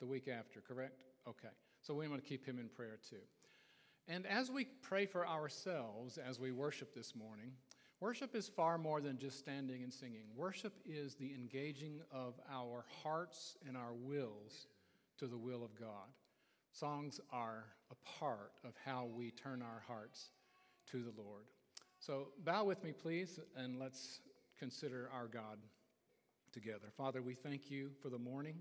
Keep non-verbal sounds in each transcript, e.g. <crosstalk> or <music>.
the week after, correct? Okay. So we want to keep him in prayer too. And as we pray for ourselves as we worship this morning, worship is far more than just standing and singing. Worship is the engaging of our hearts and our wills to the will of God. Songs are a part of how we turn our hearts to the Lord. So bow with me, please, and let's consider our God together. Father, we thank you for the morning.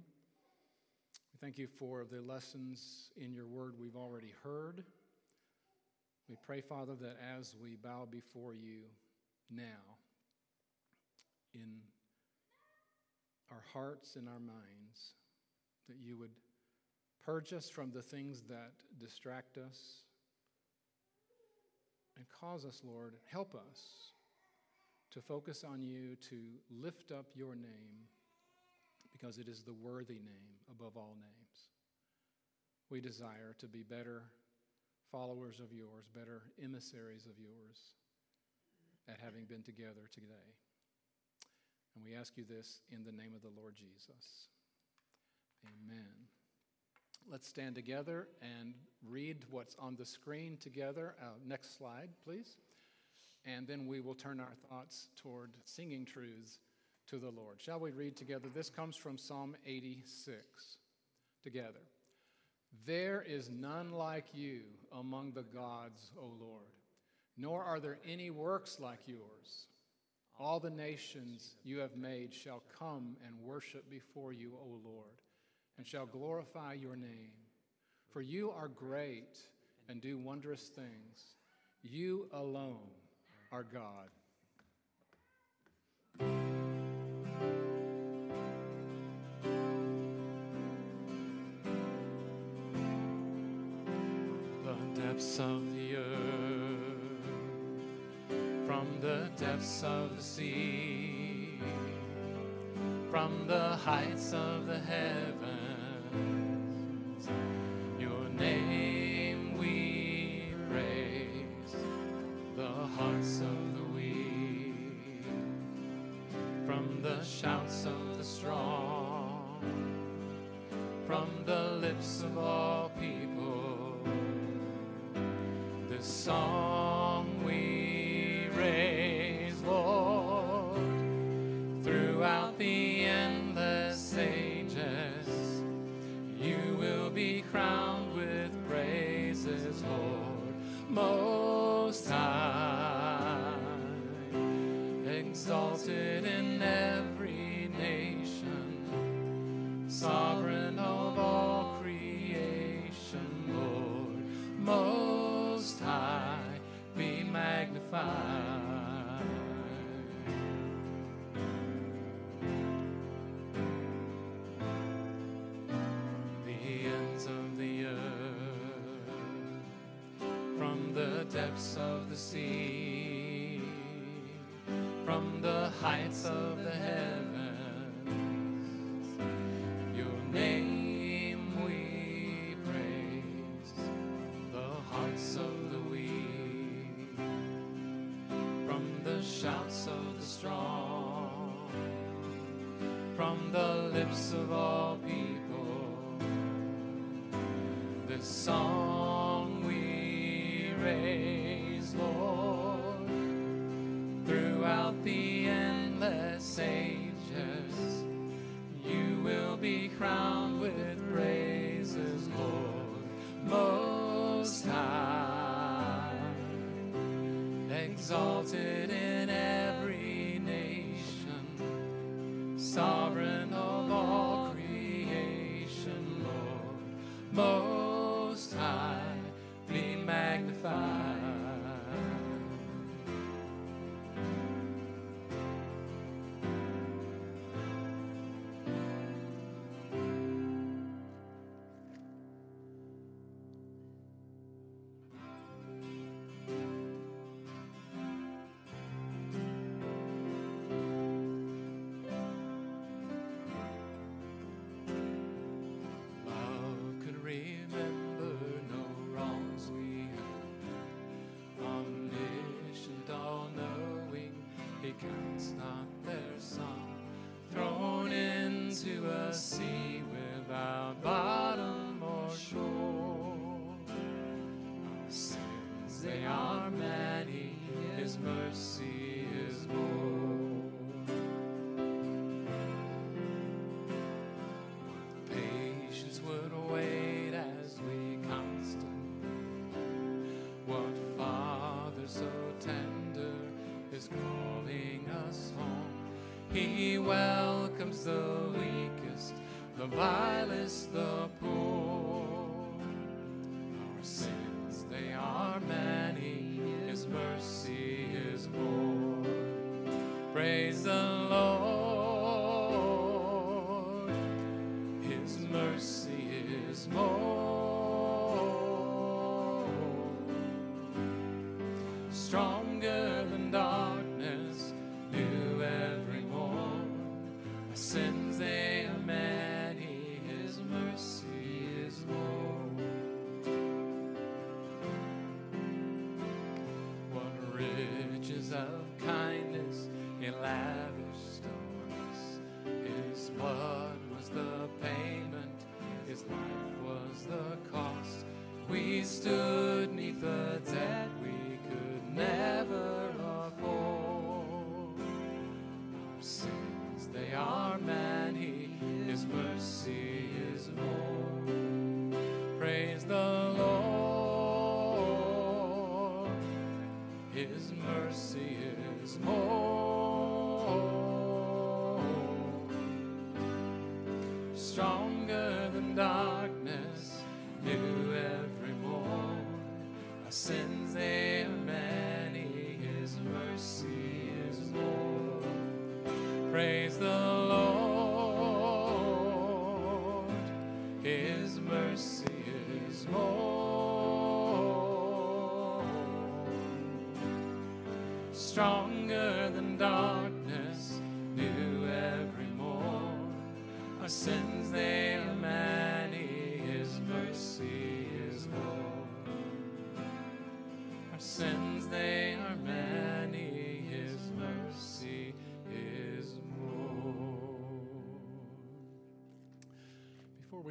Thank you for the lessons in your word we've already heard. We pray, Father, that as we bow before you now, in our hearts and our minds, that you would purge us from the things that distract us and cause us, Lord, help us to focus on you, to lift up your name, because it is the worthy name above all names. We desire to be better followers of yours, better emissaries of yours at having been together today. And we ask you this in the name of the Lord Jesus. Amen. Let's stand together and read what's on the screen together. Uh, next slide, please. And then we will turn our thoughts toward singing truths to the Lord. Shall we read together? This comes from Psalm 86 together. There is none like you among the gods, O Lord, nor are there any works like yours. All the nations you have made shall come and worship before you, O Lord and shall glorify your name. For you are great and do wondrous things. You alone are God. Depths of the earth, from the depths of the sea, from the heights of the heavens song depths of the sea, from the heights of the heavens, your name we praise, the hearts of the weak, from the shouts of the strong, from the lips of all people. This song we raise, Lord, many, His mercy is more. Patience would wait as we constant. What Father so tender is calling us home? He welcomes the weakest, the vilest, the Our sins they are many, His mercy is more. Praise the Lord, His mercy is more. Stronger than darkness.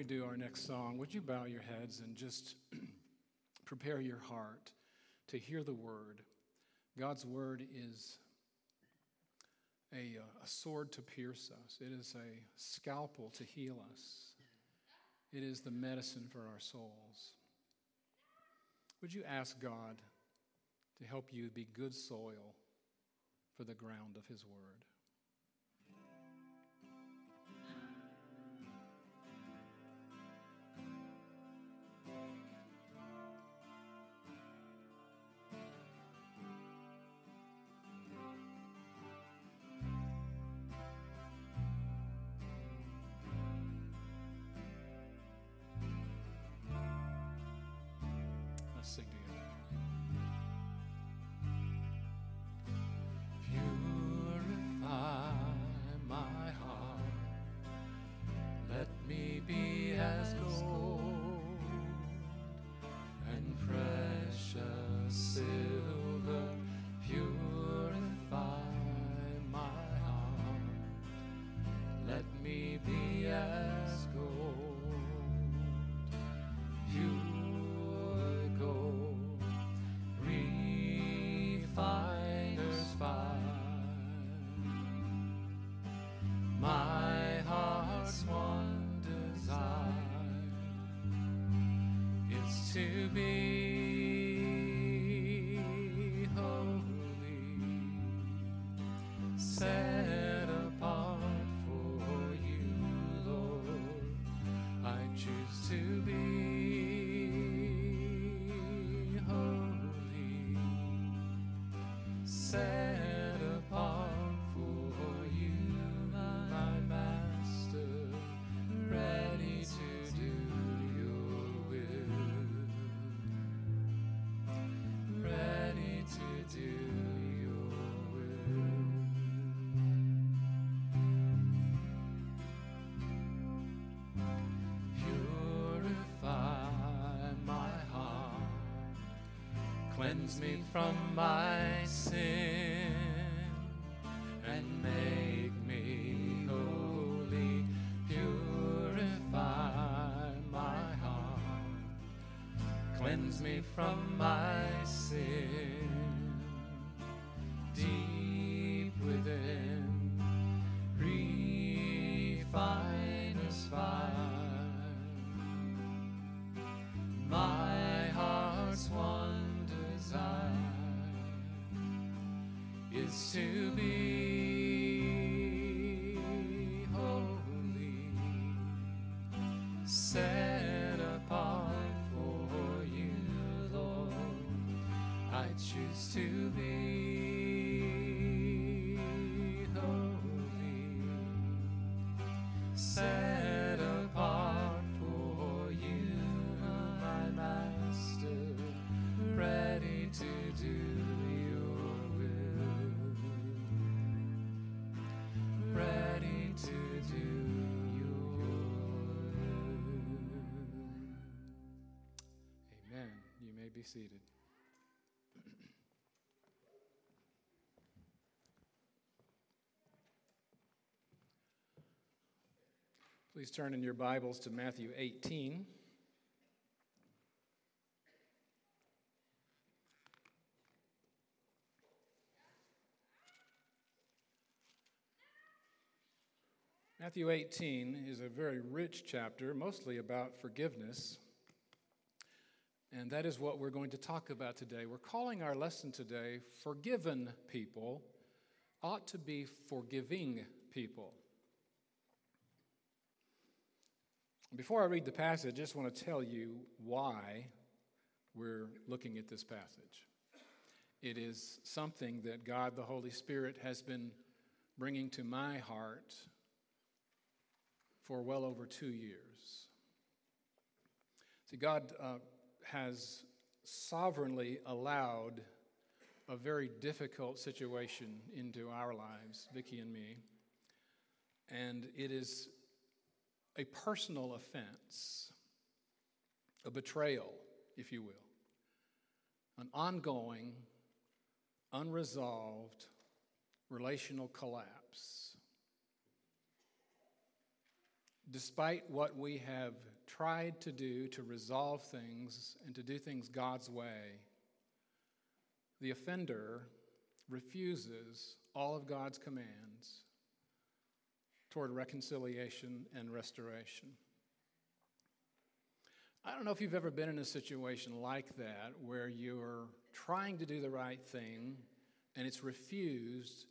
do our next song, would you bow your heads and just <clears throat> prepare your heart to hear the word? God's word is a, uh, a sword to pierce us, it is a scalpel to heal us, it is the medicine for our souls. Would you ask God to help you be good soil for the ground of His word? has gone. be. cleanse me from my sin. to be holy, set apart for you, Lord. I choose to be. Seated. Please turn in your Bibles to Matthew 18. Matthew 18 is a very rich chapter, mostly about forgiveness. And that is what we're going to talk about today. We're calling our lesson today Forgiven People Ought to Be Forgiving People. Before I read the passage, I just want to tell you why we're looking at this passage. It is something that God the Holy Spirit has been bringing to my heart for well over two years. See, God uh, has sovereignly allowed a very difficult situation into our lives, Vicki and me, and it is a personal offense, a betrayal, if you will, an ongoing, unresolved relational collapse. Despite what we have tried to do to resolve things and to do things God's way, the offender refuses all of God's commands toward reconciliation and restoration. I don't know if you've ever been in a situation like that where you're trying to do the right thing and it's refused.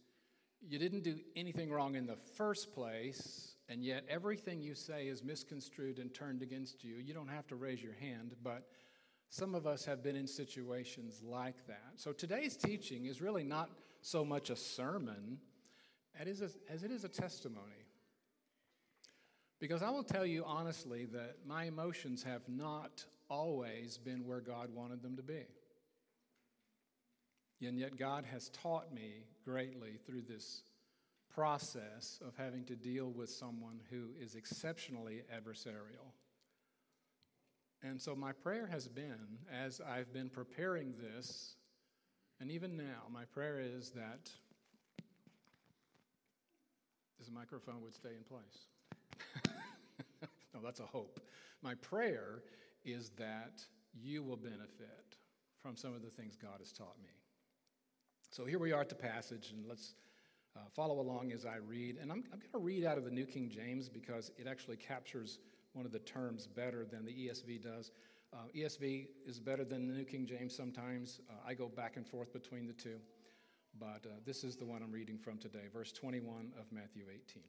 You didn't do anything wrong in the first place, and yet everything you say is misconstrued and turned against you. You don't have to raise your hand, but some of us have been in situations like that. So today's teaching is really not so much a sermon as it is a testimony. Because I will tell you honestly that my emotions have not always been where God wanted them to be. And yet, God has taught me greatly through this process of having to deal with someone who is exceptionally adversarial. And so, my prayer has been, as I've been preparing this, and even now, my prayer is that this microphone would stay in place. <laughs> no, that's a hope. My prayer is that you will benefit from some of the things God has taught me. So here we are at the passage, and let's uh, follow along as I read. And I'm, I'm going to read out of the New King James because it actually captures one of the terms better than the ESV does. Uh, ESV is better than the New King James sometimes. Uh, I go back and forth between the two. But uh, this is the one I'm reading from today, verse 21 of Matthew 18.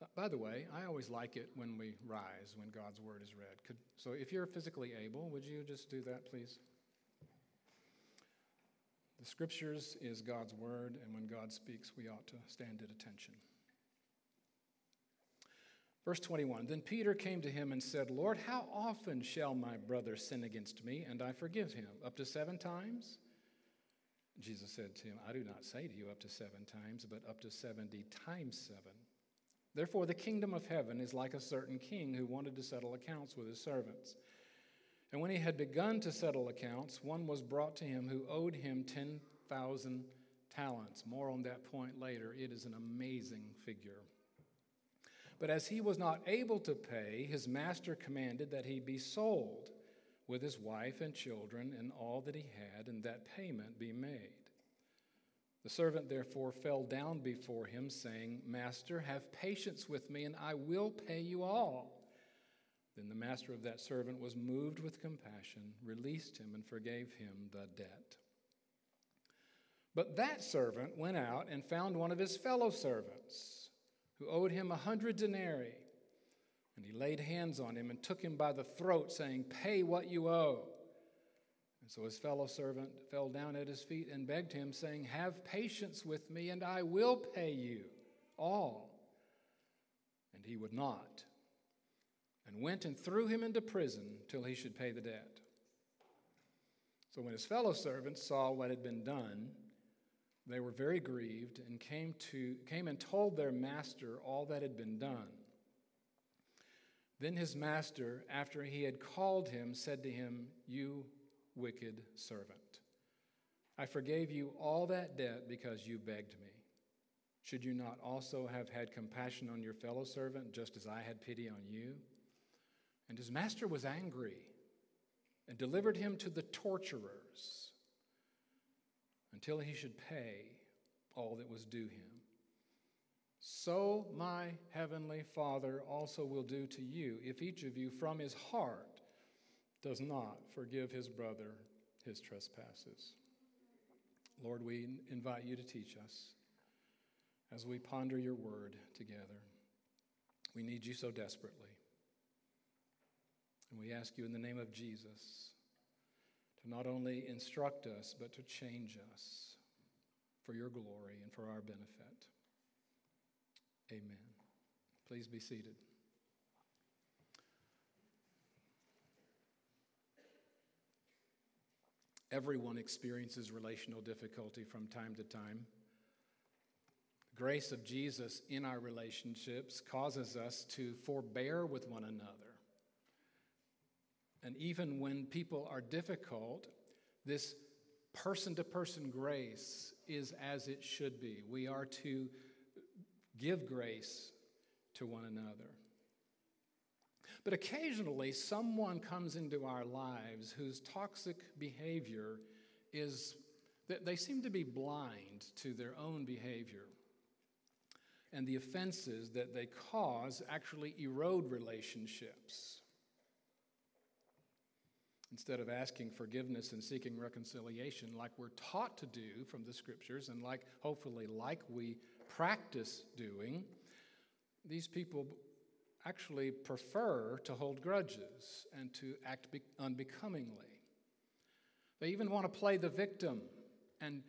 Uh, by the way, I always like it when we rise, when God's word is read. Could, so if you're physically able, would you just do that, please? The scriptures is God's word, and when God speaks, we ought to stand at attention. Verse 21 Then Peter came to him and said, Lord, how often shall my brother sin against me and I forgive him? Up to seven times? Jesus said to him, I do not say to you up to seven times, but up to 70 times seven. Therefore, the kingdom of heaven is like a certain king who wanted to settle accounts with his servants. And when he had begun to settle accounts, one was brought to him who owed him 10,000 talents. More on that point later. It is an amazing figure. But as he was not able to pay, his master commanded that he be sold with his wife and children and all that he had, and that payment be made. The servant therefore fell down before him, saying, Master, have patience with me, and I will pay you all. Then the master of that servant was moved with compassion, released him, and forgave him the debt. But that servant went out and found one of his fellow servants who owed him a hundred denarii. And he laid hands on him and took him by the throat, saying, Pay what you owe. And so his fellow servant fell down at his feet and begged him, saying, Have patience with me, and I will pay you all. And he would not, and went and threw him into prison till he should pay the debt. So when his fellow servants saw what had been done, they were very grieved and came, to, came and told their master all that had been done. Then his master, after he had called him, said to him, You wicked servant, I forgave you all that debt because you begged me. Should you not also have had compassion on your fellow servant, just as I had pity on you? And his master was angry and delivered him to the torturers until he should pay all that was due him. So my heavenly Father also will do to you if each of you from his heart does not forgive his brother his trespasses. Lord, we invite you to teach us as we ponder your word together. We need you so desperately. And we ask you in the name of Jesus to not only instruct us, but to change us for your glory and for our benefit. Amen. Please be seated. Everyone experiences relational difficulty from time to time. The grace of Jesus in our relationships causes us to forbear with one another. And even when people are difficult, this person to person grace is as it should be. We are to give grace to one another. But occasionally, someone comes into our lives whose toxic behavior is that they seem to be blind to their own behavior. And the offenses that they cause actually erode relationships. Instead of asking forgiveness and seeking reconciliation, like we're taught to do from the scriptures, and like hopefully, like we practice doing, these people actually prefer to hold grudges and to act be- unbecomingly. They even want to play the victim and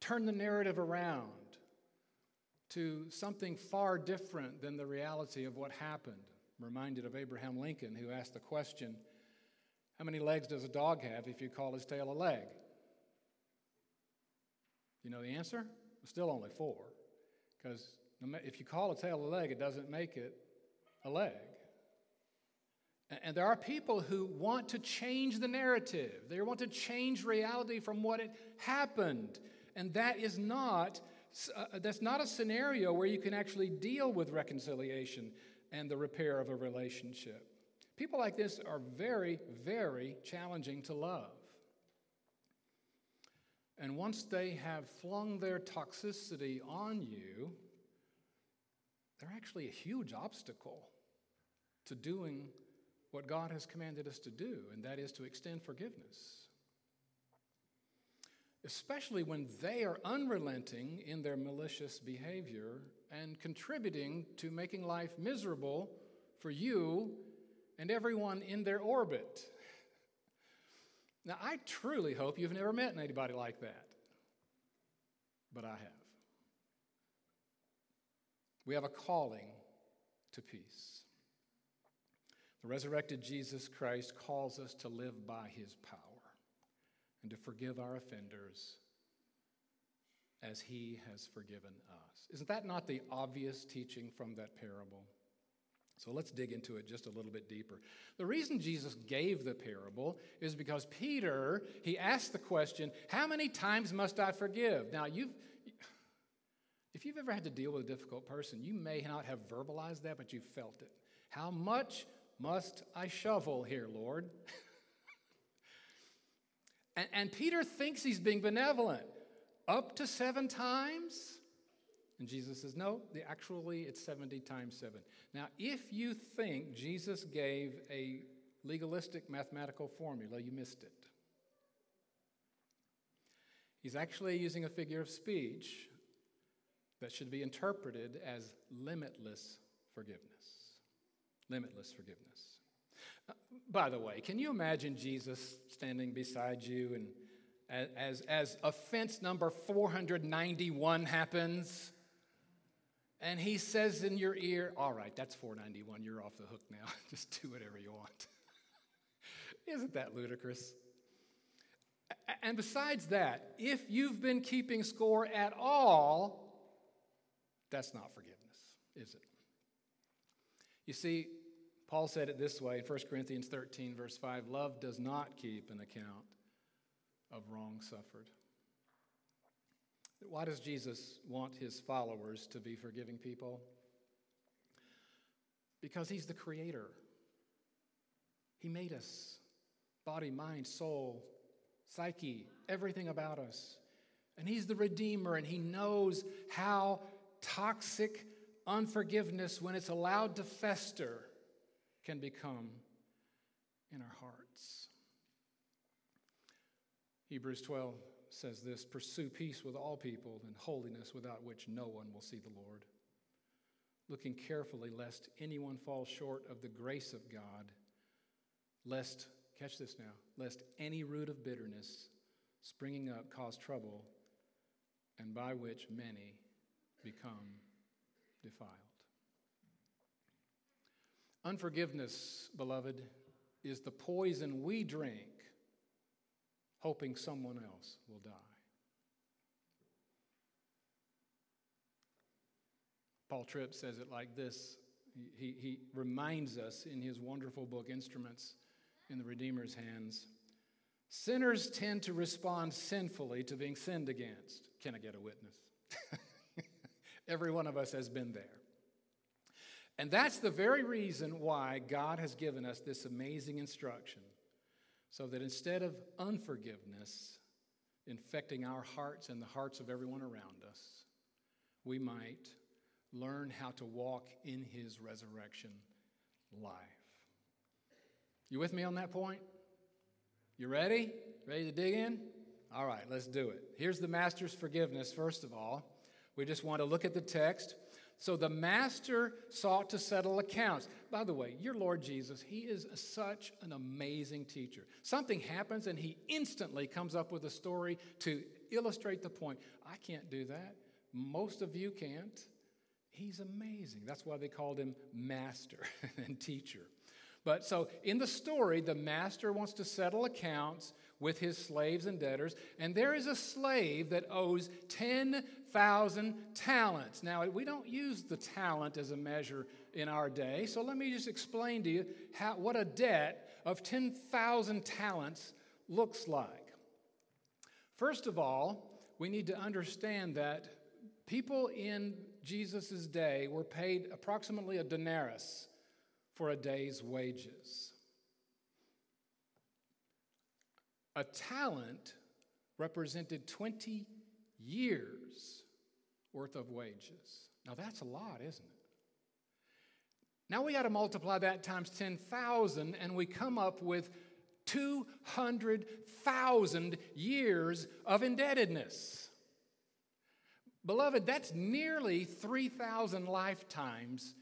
turn the narrative around to something far different than the reality of what happened. I'm reminded of Abraham Lincoln, who asked the question How many legs does a dog have if you call his tail a leg? You know the answer? Still only four. Because if you call a tail a leg, it doesn't make it a leg. And there are people who want to change the narrative. They want to change reality from what it happened. And that is not uh, that's not a scenario where you can actually deal with reconciliation and the repair of a relationship. People like this are very, very challenging to love. And once they have flung their toxicity on you, they're actually a huge obstacle to doing what God has commanded us to do, and that is to extend forgiveness. Especially when they are unrelenting in their malicious behavior and contributing to making life miserable for you and everyone in their orbit. Now, I truly hope you've never met anybody like that, but I have. We have a calling to peace. The resurrected Jesus Christ calls us to live by his power and to forgive our offenders as he has forgiven us. Isn't that not the obvious teaching from that parable? So let's dig into it just a little bit deeper. The reason Jesus gave the parable is because Peter, he asked the question, How many times must I forgive? Now, you've. If you've ever had to deal with a difficult person, you may not have verbalized that, but you felt it. How much must I shovel here, Lord? <laughs> and, and Peter thinks he's being benevolent. Up to seven times? And Jesus says, no, actually it's 70 times seven. Now, if you think Jesus gave a legalistic mathematical formula, you missed it. He's actually using a figure of speech that should be interpreted as limitless forgiveness. limitless forgiveness. Uh, by the way, can you imagine Jesus standing beside you and as, as offense number 491 happens, and he says in your ear, All right, that's 491, you're off the hook now. <laughs> Just do whatever you want. <laughs> Isn't that ludicrous? And besides that, if you've been keeping score at all, that's not forgiveness, is it? You see, Paul said it this way in 1 Corinthians 13, verse 5 love does not keep an account of wrong suffered. Why does Jesus want his followers to be forgiving people? Because he's the creator. He made us body, mind, soul, psyche, everything about us. And he's the redeemer, and he knows how toxic unforgiveness, when it's allowed to fester, can become in our hearts. Hebrews 12 says this Pursue peace with all people and holiness without which no one will see the Lord. Looking carefully lest anyone fall short of the grace of God, lest, catch this now, lest any root of bitterness springing up cause trouble, and by which many become defiled. Unforgiveness, beloved, is the poison we drink hoping someone else will die. Paul Tripp says it like this. He, he reminds us in his wonderful book, Instruments in the Redeemer's Hands. Sinners tend to respond sinfully to being sinned against. Can I get a witness? <laughs> Every one of us has been there. And that's the very reason why God has given us this amazing instruction so that instead of unforgiveness infecting our hearts and the hearts of everyone around us, we might learn how to walk in his resurrection life. You with me on that point? You ready? Ready to dig in? All right, let's do it. Here's the master's forgiveness, first of all. We just want to look at the text. So the master sought to settle accounts. By the way, your Lord Jesus, he is such an amazing teacher. Something happens and he instantly comes up with a story to illustrate the point. I can't do that. Most of you can't. He's amazing. That's why they called him master <laughs> and teacher. But so in the story, the master wants to settle accounts with his slaves and debtors, and there is a slave that owes 10,000 talents. Now, we don't use the talent as a measure in our day, so let me just explain to you how, what a debt of 10,000 talents looks like. First of all, we need to understand that people in Jesus' day were paid approximately a denarius for a day's wages. A talent represented 20 years worth of wages. Now that's a lot, isn't it? Now we got to multiply that times 10,000 and we come up with 200,000 years of indebtedness. Beloved, that's nearly 3,000 lifetimes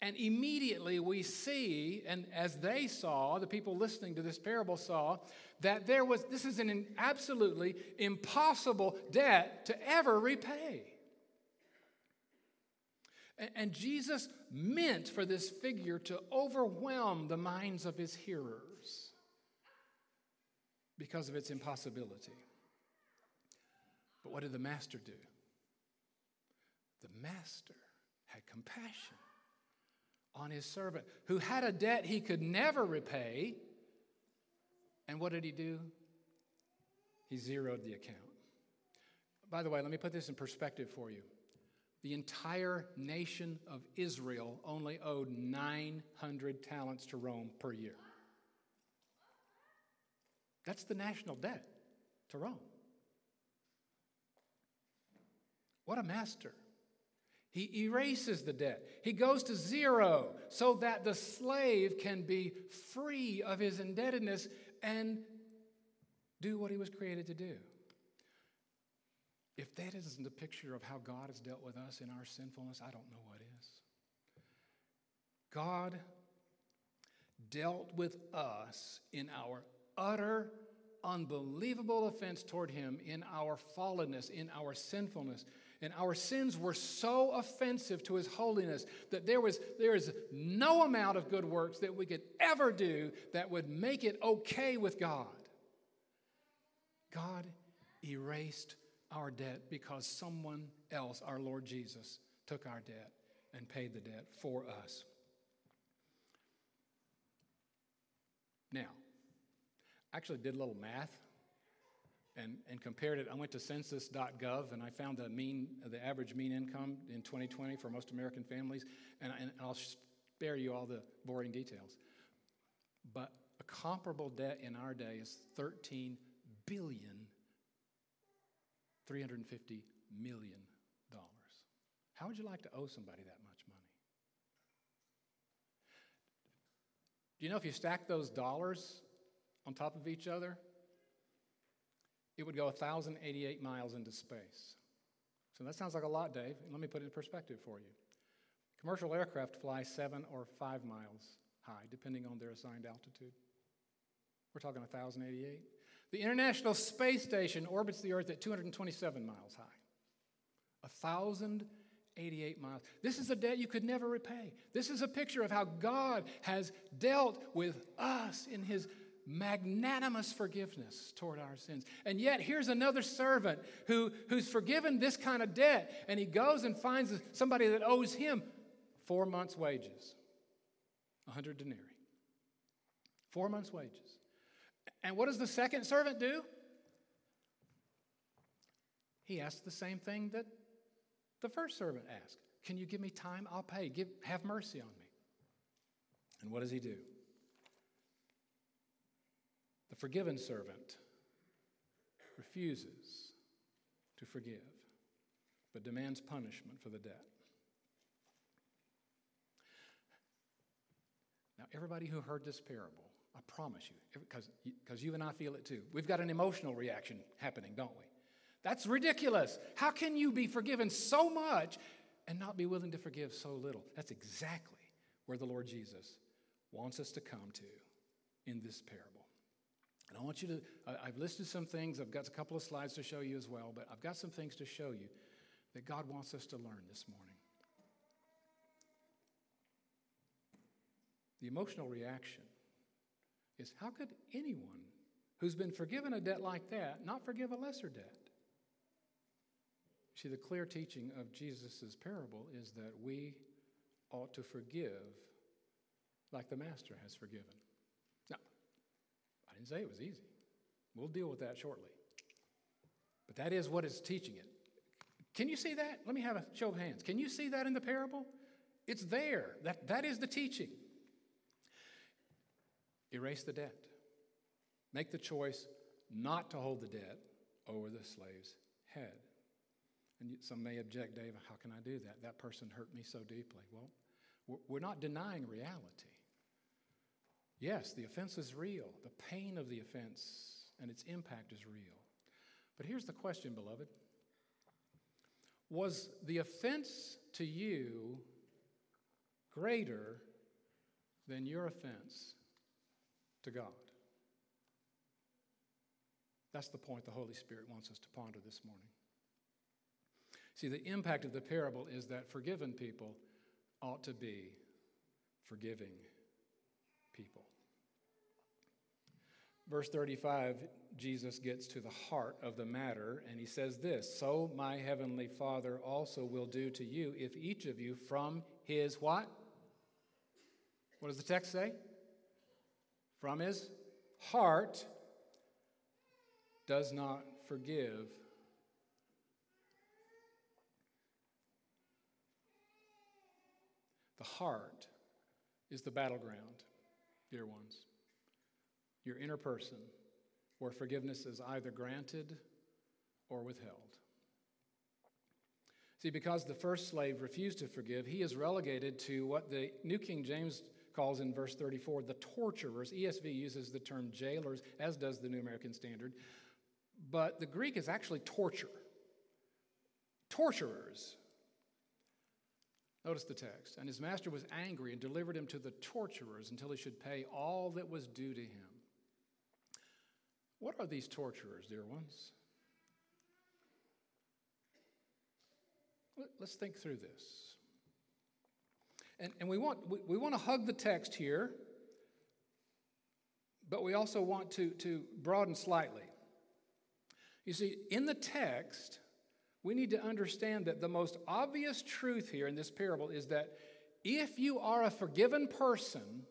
and immediately we see, and as they saw, the people listening to this parable saw, that there was, this is an absolutely impossible debt to ever repay. And Jesus meant for this figure to overwhelm the minds of his hearers because of its impossibility. But what did the master do? The master had compassion on his servant who had a debt he could never repay. And what did he do? He zeroed the account. By the way, let me put this in perspective for you. The entire nation of Israel only owed 900 talents to Rome per year. That's the national debt to Rome. What a master. He erases the debt. He goes to zero so that the slave can be free of his indebtedness and do what he was created to do. If that isn't a picture of how God has dealt with us in our sinfulness, I don't know what is. God dealt with us in our utter, unbelievable offense toward Him, in our fallenness, in our sinfulness. And our sins were so offensive to His holiness that there was there is no amount of good works that we could ever do that would make it okay with God. God erased our debt because someone else, our Lord Jesus, took our debt and paid the debt for us. Now, I actually did a little math and, and compared it. I went to census.gov and I found the mean, the average mean income in 2020 for most American families, and, and I'll spare you all the boring details. But a comparable debt in our day is 13 billion 350 million dollars. How would you like to owe somebody that much money? Do you know if you stack those dollars on top of each other, it would go 1,088 miles into space. So that sounds like a lot, Dave. Let me put it in perspective for you. Commercial aircraft fly seven or five miles high, depending on their assigned altitude. We're talking 1,088. The International Space Station orbits the Earth at 227 miles high. 1,088 miles. This is a debt you could never repay. This is a picture of how God has dealt with us in his magnanimous forgiveness toward our sins. And yet, here's another servant who, who's forgiven this kind of debt, and he goes and finds somebody that owes him four months' wages 100 denarii. Four months' wages. And what does the second servant do? He asks the same thing that the first servant asked Can you give me time? I'll pay. Give, have mercy on me. And what does he do? Forgiven servant refuses to forgive, but demands punishment for the debt. Now, everybody who heard this parable, I promise you, because you and I feel it too, we've got an emotional reaction happening, don't we? That's ridiculous. How can you be forgiven so much and not be willing to forgive so little? That's exactly where the Lord Jesus wants us to come to in this parable. And I want you to, I've listed some things, I've got a couple of slides to show you as well, but I've got some things to show you that God wants us to learn this morning. The emotional reaction is how could anyone who's been forgiven a debt like that not forgive a lesser debt? See, the clear teaching of Jesus' parable is that we ought to forgive like the Master has forgiven didn't say it was easy. We'll deal with that shortly. But that is what is teaching it. Can you see that? Let me have a show of hands. Can you see that in the parable? It's there. That, that is the teaching. Erase the debt. Make the choice not to hold the debt over the slave's head. And some may object, Dave, how can I do that? That person hurt me so deeply. Well, we're not denying reality. Yes, the offense is real. The pain of the offense and its impact is real. But here's the question, beloved Was the offense to you greater than your offense to God? That's the point the Holy Spirit wants us to ponder this morning. See, the impact of the parable is that forgiven people ought to be forgiving people. Verse 35, Jesus gets to the heart of the matter, and he says this So my heavenly Father also will do to you if each of you from his what? What does the text say? From his heart does not forgive The heart is the battleground, dear ones your inner person, where forgiveness is either granted or withheld. See, because the first slave refused to forgive, he is relegated to what the New King James calls in verse 34 the torturers. ESV uses the term jailers, as does the New American Standard. But the Greek is actually torture. Torturers. Notice the text. And his master was angry and delivered him to the torturers until he should pay all that was due to him. What are these torturers, dear ones? Let's think through this. And, and we, want, we, we want to hug the text here, but we also want to, to broaden slightly. You see, in the text, we need to understand that the most obvious truth here in this parable is that if you are a forgiven person,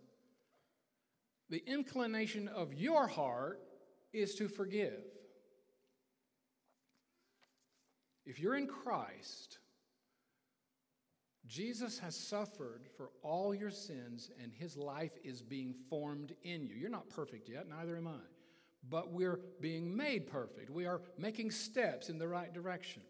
the inclination of your heart is to forgive. If you're in Christ, Jesus has suffered for all your sins, and his life is being formed in you. You're not perfect yet, neither am I. But we're being made perfect. We are making steps in the right direction.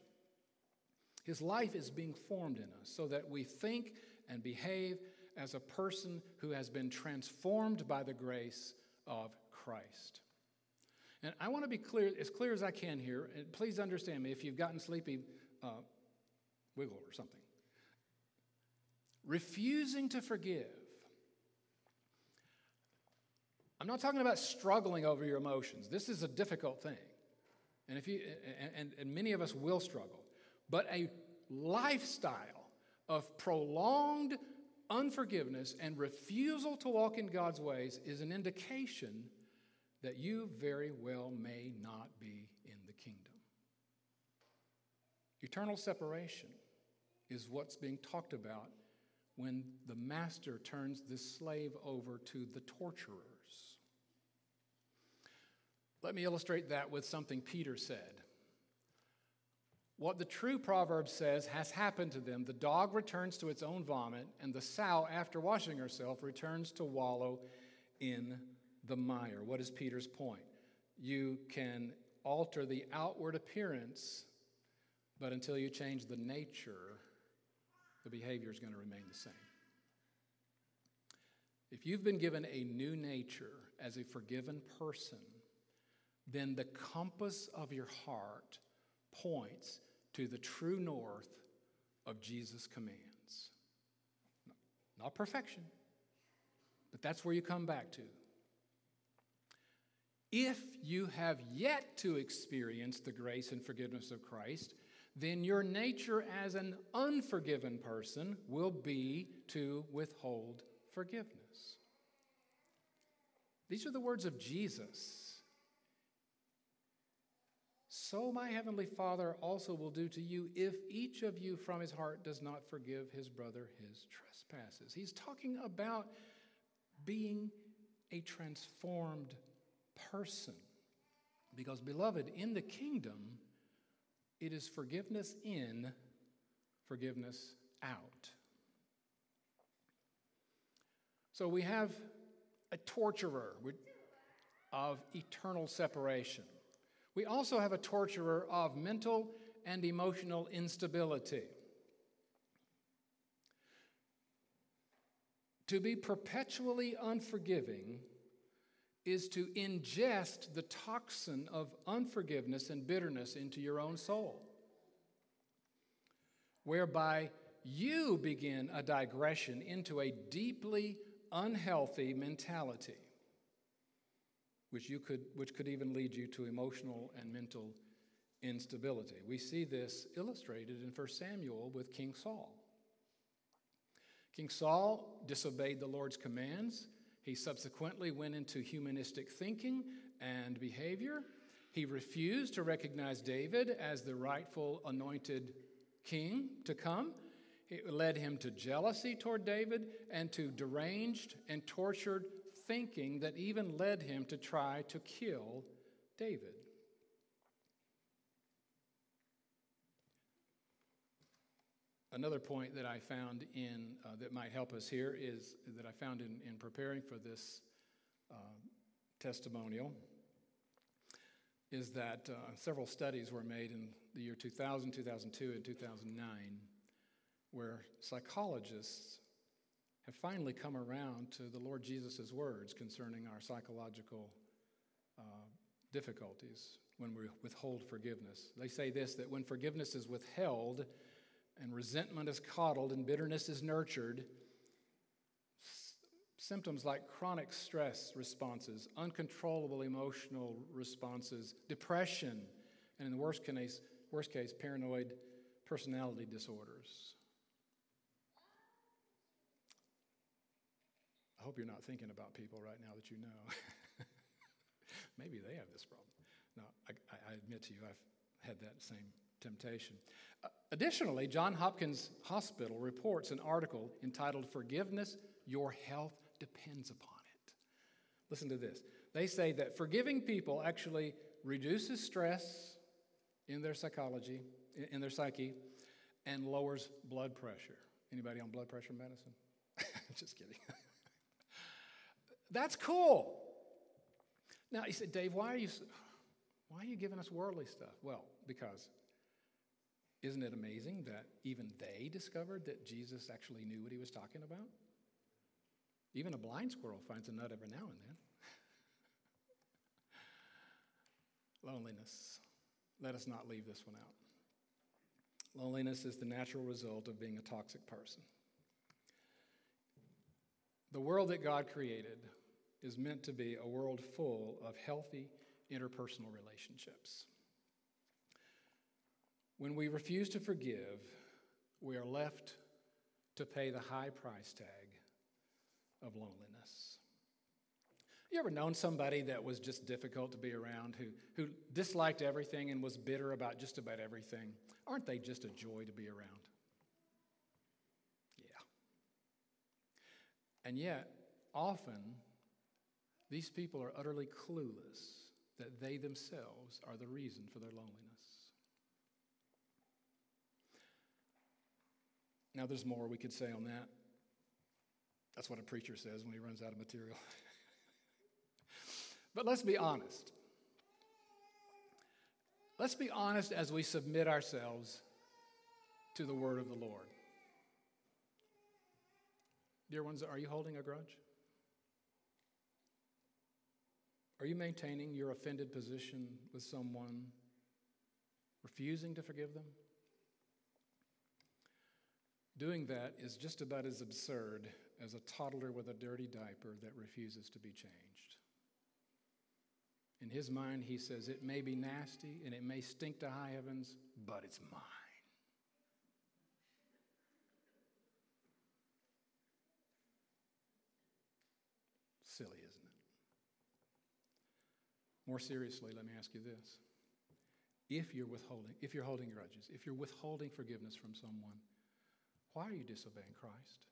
His life is being formed in us so that we think and behave as a person who has been transformed by the grace of Christ. And I want to be clear, as clear as I can here, and please understand me if you've gotten sleepy, uh, wiggle or something. Refusing to forgive. I'm not talking about struggling over your emotions. This is a difficult thing. And, if you, and, and many of us will struggle. But a lifestyle of prolonged unforgiveness and refusal to walk in God's ways is an indication that you very well may not be in the kingdom. Eternal separation is what's being talked about when the master turns this slave over to the torturers. Let me illustrate that with something Peter said. What the true proverb says has happened to them. The dog returns to its own vomit, and the sow, after washing herself, returns to wallow in the mire. What is Peter's point? You can alter the outward appearance, but until you change the nature, the behavior is going to remain the same. If you've been given a new nature as a forgiven person, then the compass of your heart points to the true north of Jesus' commands. Not perfection, but that's where you come back to. If you have yet to experience the grace and forgiveness of Christ, then your nature as an unforgiven person will be to withhold forgiveness. These are the words of Jesus. So my heavenly Father also will do to you if each of you from his heart does not forgive his brother his trespasses. He's talking about being a transformed person. Because, beloved, in the kingdom, it is forgiveness in, forgiveness out. So we have a torturer of eternal separation. We also have a torturer of mental and emotional instability. To be perpetually unforgiving is to ingest the toxin of unforgiveness and bitterness into your own soul, whereby you begin a digression into a deeply unhealthy mentality, which, you could, which could even lead you to emotional and mental instability. We see this illustrated in 1 Samuel with King Saul. King Saul disobeyed the Lord's commands he subsequently went into humanistic thinking and behavior. He refused to recognize David as the rightful anointed king to come. It led him to jealousy toward David and to deranged and tortured thinking that even led him to try to kill David. Another point that I found in uh, that might help us here is that I found in, in preparing for this uh, testimonial is that uh, several studies were made in the year 2000, 2002, and 2009 where psychologists have finally come around to the Lord Jesus' words concerning our psychological uh, difficulties when we withhold forgiveness. They say this that when forgiveness is withheld, and resentment is coddled and bitterness is nurtured, symptoms like chronic stress responses, uncontrollable emotional responses, depression, and in the worst case, worst case paranoid personality disorders. Hope you're not thinking about people right now that you know. <laughs> Maybe they have this problem. No, I, I admit to you, I've had that same temptation. Uh, additionally, John Hopkins Hospital reports an article entitled Forgiveness Your Health Depends Upon It. Listen to this. They say that forgiving people actually reduces stress in their psychology, in their psyche, and lowers blood pressure. Anybody on blood pressure medicine? <laughs> Just kidding. <laughs> That's cool. Now, he said, Dave, why are you, why are you giving us worldly stuff? Well, because isn't it amazing that even they discovered that Jesus actually knew what he was talking about? Even a blind squirrel finds a nut every now and then. <laughs> Loneliness. Let us not leave this one out. Loneliness is the natural result of being a toxic person. The world that God created is meant to be a world full of healthy interpersonal relationships. When we refuse to forgive, we are left to pay the high price tag of loneliness. You ever known somebody that was just difficult to be around, who, who disliked everything and was bitter about just about everything? Aren't they just a joy to be around? Yeah. And yet, often, these people are utterly clueless that they themselves are the reason for their loneliness. Now, there's more we could say on that. That's what a preacher says when he runs out of material. <laughs> but let's be honest. Let's be honest as we submit ourselves to the word of the Lord. Dear ones, are you holding a grudge? Are you maintaining your offended position with someone, refusing to forgive them? Doing that is just about as absurd as a toddler with a dirty diaper that refuses to be changed. In his mind, he says, It may be nasty and it may stink to high heavens, but it's mine. Silly, isn't it? More seriously, let me ask you this. If you're withholding, if you're holding grudges, if you're withholding forgiveness from someone, why are you disobeying Christ?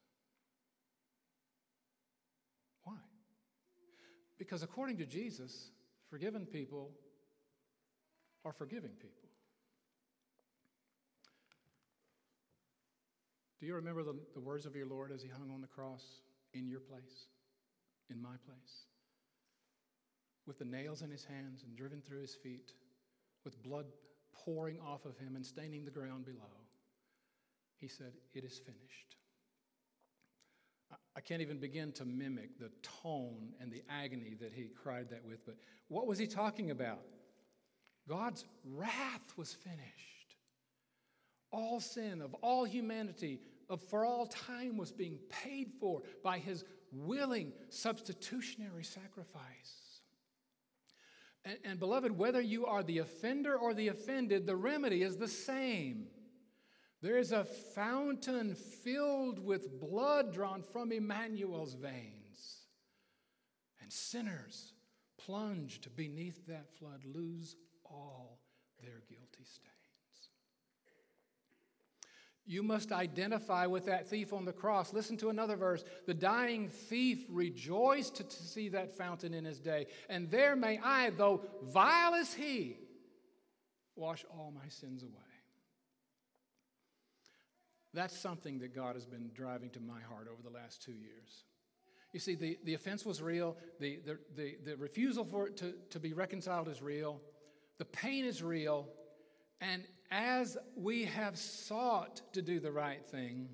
Why? Because according to Jesus, forgiven people are forgiving people. Do you remember the, the words of your Lord as he hung on the cross in your place, in my place? With the nails in his hands and driven through his feet, with blood pouring off of him and staining the ground below. He said, It is finished. I can't even begin to mimic the tone and the agony that he cried that with, but what was he talking about? God's wrath was finished. All sin of all humanity of for all time was being paid for by his willing substitutionary sacrifice. And, and beloved, whether you are the offender or the offended, the remedy is the same. There is a fountain filled with blood drawn from Emmanuel's veins. And sinners plunged beneath that flood lose all their guilty stains. You must identify with that thief on the cross. Listen to another verse. The dying thief rejoiced to see that fountain in his day. And there may I, though vile as he, wash all my sins away. That's something that God has been driving to my heart over the last two years. You see, the, the offense was real, the, the, the, the refusal for it to, to be reconciled is real, the pain is real, and as we have sought to do the right thing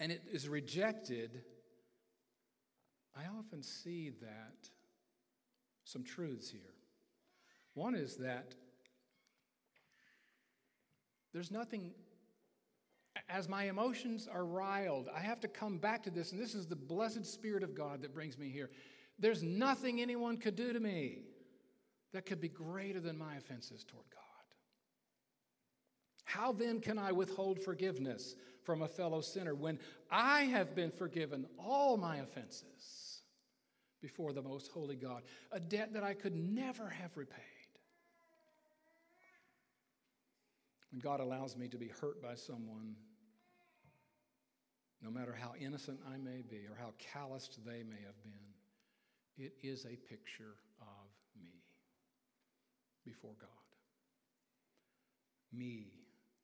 and it is rejected, I often see that some truths here. One is that there's nothing as my emotions are riled, I have to come back to this, and this is the blessed Spirit of God that brings me here. There's nothing anyone could do to me that could be greater than my offenses toward God. How then can I withhold forgiveness from a fellow sinner when I have been forgiven all my offenses before the most holy God, a debt that I could never have repaid? When God allows me to be hurt by someone, no matter how innocent I may be or how calloused they may have been, it is a picture of me before God. Me,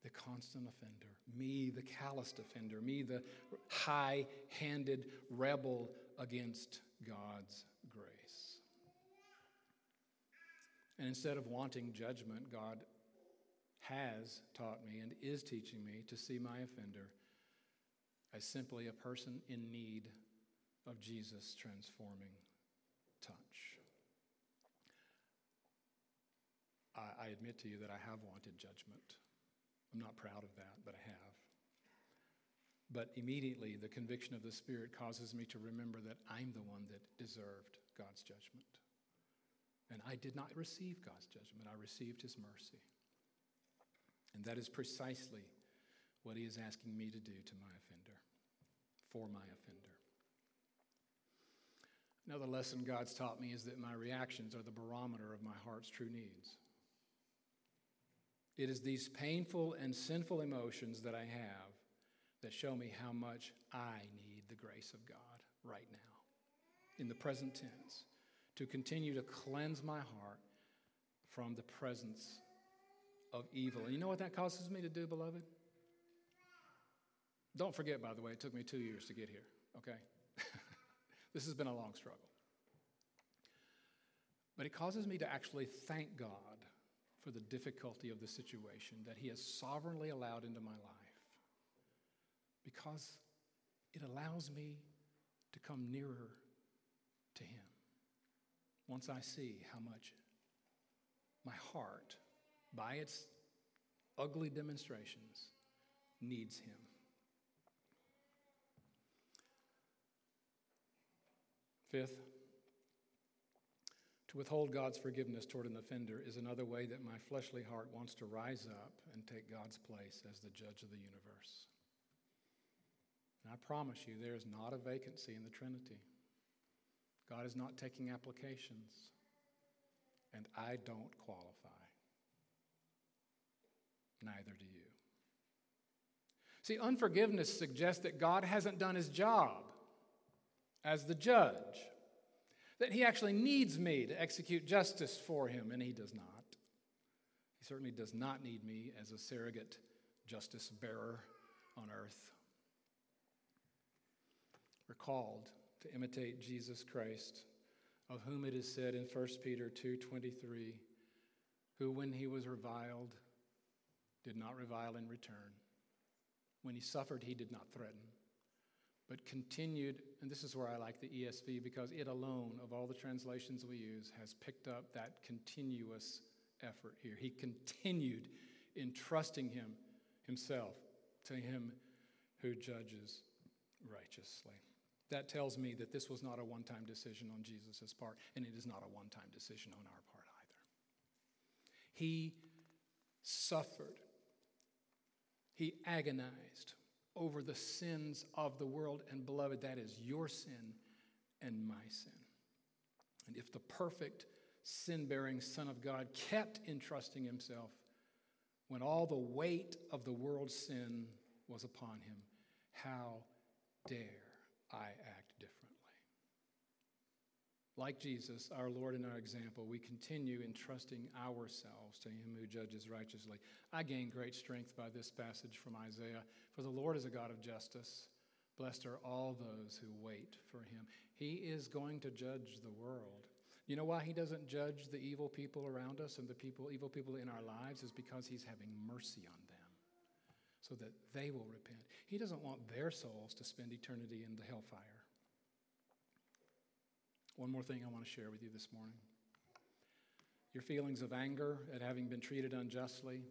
the constant offender. Me, the calloused offender. Me, the high handed rebel against God's grace. And instead of wanting judgment, God has taught me and is teaching me to see my offender as simply a person in need of Jesus' transforming touch. I, I, admit to you that I have wanted judgment. I'm not proud of that, but I have. But immediately, the conviction of the Spirit causes me to remember that I'm the one that deserved God's judgment. And I did not receive God's judgment, I received His mercy. And that is precisely what He is asking me to do to my offender, for my offender. Another lesson God's taught me is that my reactions are the barometer of my heart's true needs. It is these painful and sinful emotions that I have that show me how much I need the grace of God right now, in the present tense, to continue to cleanse my heart from the presence of evil. And you know what that causes me to do, beloved? Don't forget, by the way, it took me two years to get here, okay? <laughs> this has been a long struggle. But it causes me to actually thank God for the difficulty of the situation that He has sovereignly allowed into my life because it allows me to come nearer to Him. Once I see how much my heart, by its ugly demonstrations, needs Him. Fifth, to withhold God's forgiveness toward an offender is another way that my fleshly heart wants to rise up and take God's place as the judge of the universe. And I promise you, there is not a vacancy in the Trinity. God is not taking applications, and I don't qualify. Neither do you. See, unforgiveness suggests that God hasn't done his job as the judge that he actually needs me to execute justice for him, and he does not. He certainly does not need me as a surrogate justice bearer on earth. We're called to imitate Jesus Christ, of whom it is said in 1 Peter 2:23, who when he was reviled did not revile in return. When he suffered, he did not threaten but continued, and this is where I like the ESV because it alone, of all the translations we use, has picked up that continuous effort here. He continued in trusting him himself to him who judges righteously. That tells me that this was not a one time decision on Jesus' part, and it is not a one time decision on our part either. He suffered, he agonized over the sins of the world. And beloved, that is your sin and my sin. And if the perfect sin bearing Son of God kept entrusting himself when all the weight of the world's sin was upon him, how dare I like Jesus, our Lord and our example, we continue entrusting ourselves to Him who judges righteously. I gain great strength by this passage from Isaiah. For the Lord is a God of justice. Blessed are all those who wait for Him. He is going to judge the world. You know why He doesn't judge the evil people around us and the people, evil people in our lives? Is because He's having mercy on them so that they will repent. He doesn't want their souls to spend eternity in the hellfire. One more thing I want to share with you this morning. Your feelings of anger at having been treated unjustly,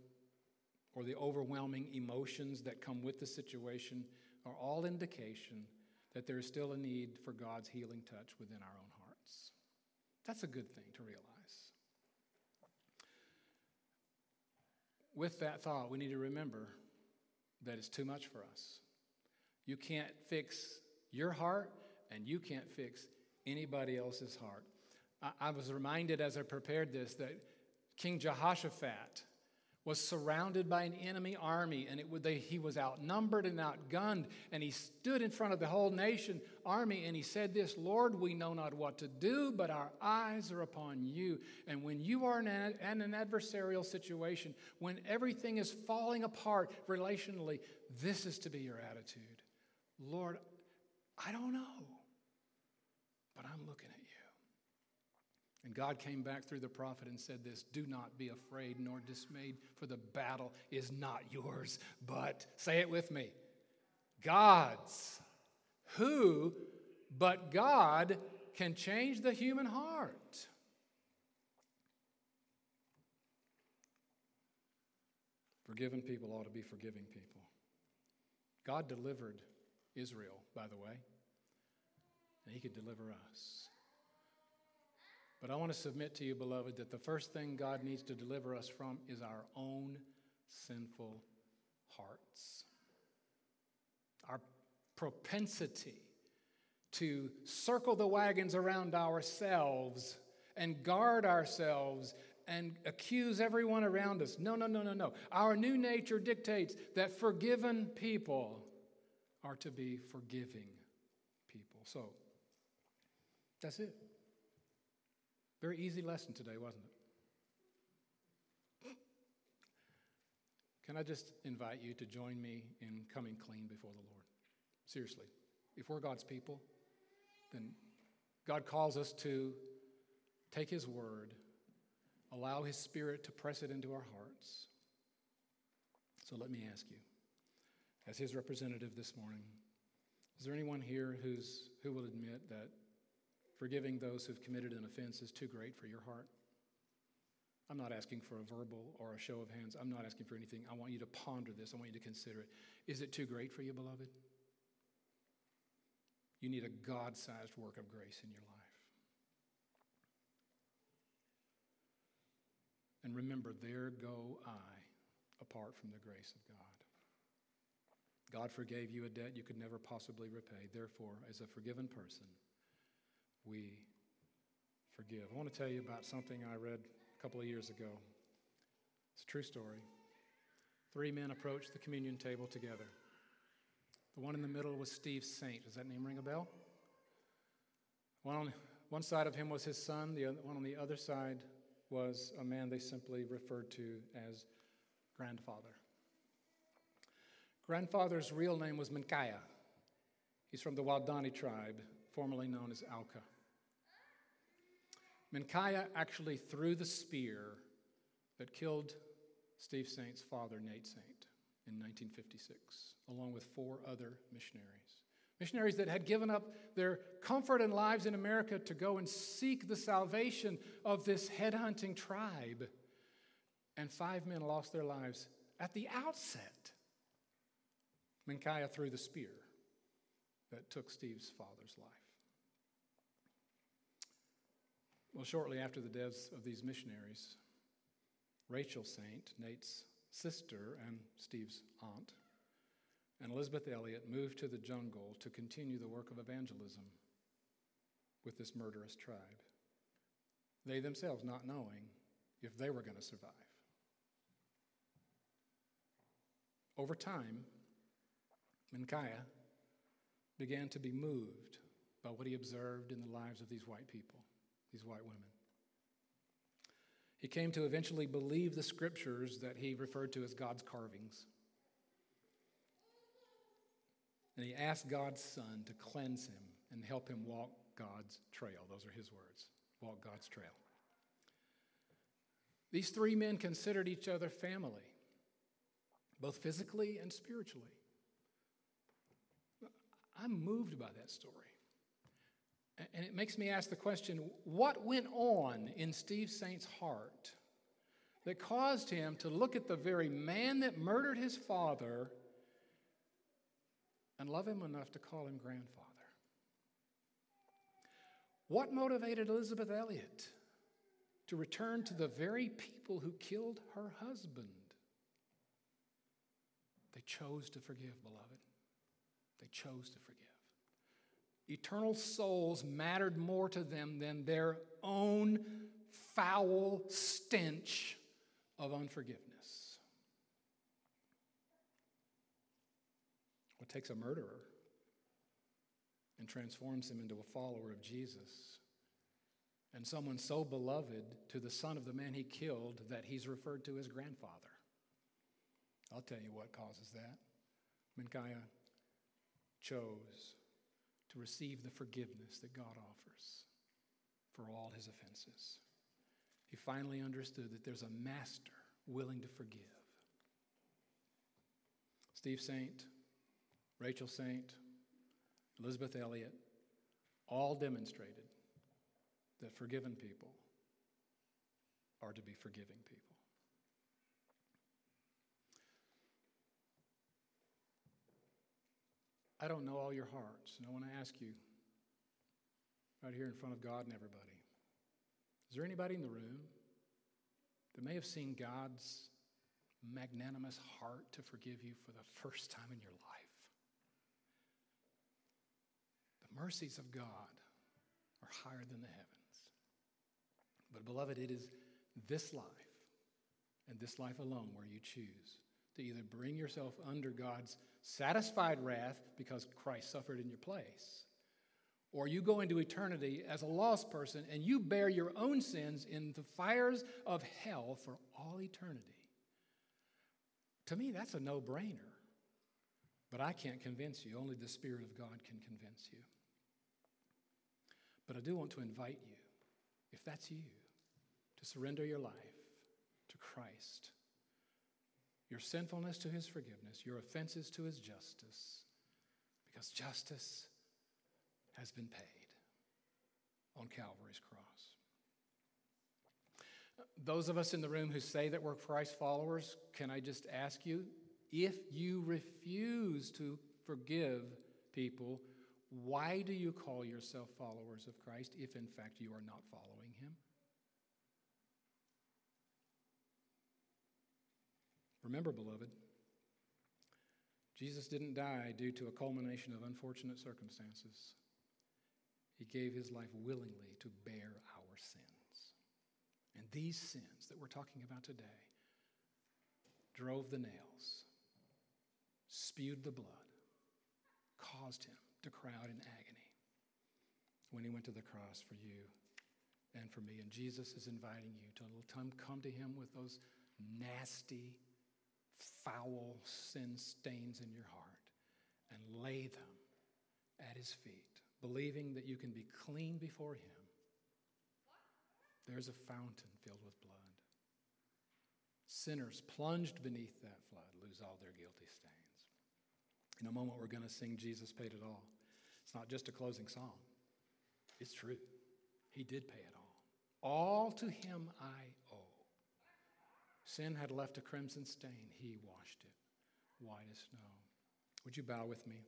or the overwhelming emotions that come with the situation are all indication that there is still a need for God's healing touch within our own hearts. That's a good thing to realize. With that thought, we need to remember that it's too much for us. You can't fix your heart, and you can't fix anybody else's heart. I, I was reminded as I prepared this that King Jehoshaphat was surrounded by an enemy army, and it, they, he was outnumbered and outgunned. And he stood in front of the whole nation army, and he said, "This Lord, we know not what to do, but our eyes are upon you." And when you are in an, in an adversarial situation, when everything is falling apart relationally, this is to be your attitude. Lord, I don't know, but I'm looking at you. and God came back through the prophet and said this Do not be afraid nor dismayed, for the battle is not yours, but, say it with me, God's. Who but God can change the human heart? Forgiven people ought to be forgiving people. God delivered Israel, by the way, and He could deliver us. But I want to submit to you, beloved, that the first thing God needs to deliver us from is our own sinful hearts. Our propensity to circle the wagons around ourselves and guard ourselves and accuse everyone around us. No, no, no, no, no. Our new nature dictates that forgiven people are to be forgiving people. So, that's it. Very easy lesson today, wasn't it? Can I just invite you to join me in coming clean before the Lord? Seriously. If we're God's people, then God calls us to take His word, allow His Spirit to press it into our hearts. So let me ask you, as His representative this morning, is there anyone here who's, who will admit that Forgiving those who've committed an offense is too great for your heart. I'm not asking for a verbal or a show of hands. I'm not asking for anything. I want you to ponder this. I want you to consider it. Is it too great for you, beloved? You need a God sized work of grace in your life. And remember, there go I apart from the grace of God. God forgave you a debt you could never possibly repay. Therefore, as a forgiven person, we forgive. I want to tell you about something I read a couple of years ago. It's a true story. Three men approached the communion table together. The one in the middle was Steve Saint. Does that name ring a bell? One on one side of him was his son, the other, one on the other side was a man they simply referred to as grandfather. Grandfather's real name was Mincaye. He's from the Waodani tribe, formerly known as Auca. Mincaye actually threw the spear that killed Steve Saint's father, Nate Saint, in 1956, along with four other missionaries. Missionaries that had given up their comfort and lives in America to go and seek the salvation of this headhunting tribe. And five men lost their lives at the outset. Mincaye threw the spear that took Steve's father's life. Well, shortly after the deaths of these missionaries, Rachel Saint, Nate's sister and Steve's aunt, and Elisabeth Elliot moved to the jungle to continue the work of evangelism with this murderous tribe. They themselves not knowing if they were going to survive. Over time, Mincaye began to be moved by what he observed in the lives of these white people these white women. He came to eventually believe the scriptures that he referred to as God's carvings. And he asked God's Son to cleanse him and help him walk God's trail. Those are his words walk God's trail. These three men considered each other family, both physically and spiritually. I'm moved by that story. And it makes me ask the question what went on in Steve Saint's heart that caused him to look at the very man that murdered his father and love him enough to call him grandfather? What motivated Elisabeth Elliot to return to the very people who killed her husband? They chose to forgive, beloved. They chose to forgive. Eternal souls mattered more to them than their own foul stench of unforgiveness. What takes a murderer and transforms him into a follower of Jesus and someone so beloved to the son of the man he killed that he's referred to as grandfather. I'll tell you what causes that. Mincaye chose to receive the forgiveness that God offers for all his offenses. He finally understood that there's a master willing to forgive. Steve Saint, Rachel Saint, Elisabeth Elliot all demonstrated that forgiven people are to be forgiving people. I don't know all your hearts, and I want to ask you right here in front of God and everybody is there anybody in the room that may have seen God's magnanimous heart to forgive you for the first time in your life? The mercies of God are higher than the heavens. But, beloved, it is this life and this life alone where you choose to either bring yourself under God's satisfied wrath because Christ suffered in your place, or you go into eternity as a lost person and you bear your own sins in the fires of hell for all eternity. To me, that's a no brainer. But I can't convince you. Only the Spirit of God can convince you. But I do want to invite you, if that's you, to surrender your life to Christ your sinfulness to his forgiveness, your offenses to his justice, because justice has been paid on Calvary's cross. Those of us in the room who say that we're Christ followers, can I just ask you if you refuse to forgive people, why do you call yourself followers of Christ if in fact you are not following him? Remember, beloved, Jesus didn't die due to a culmination of unfortunate circumstances. He gave his life willingly to bear our sins. And these sins that we're talking about today drove the nails, spewed the blood, caused him to cry out in agony when he went to the cross for you and for me. And Jesus is inviting you to come to him with those nasty, foul sin stains in your heart and lay them at his feet, believing that you can be clean before him. There's a fountain filled with blood. Sinners plunged beneath that flood lose all their guilty stains. In a moment, we're going to sing Jesus Paid It All. It's not just a closing song, it's true. He did pay it all. All to him I Sin had left a crimson stain. He washed it white as snow. Would you bow with me?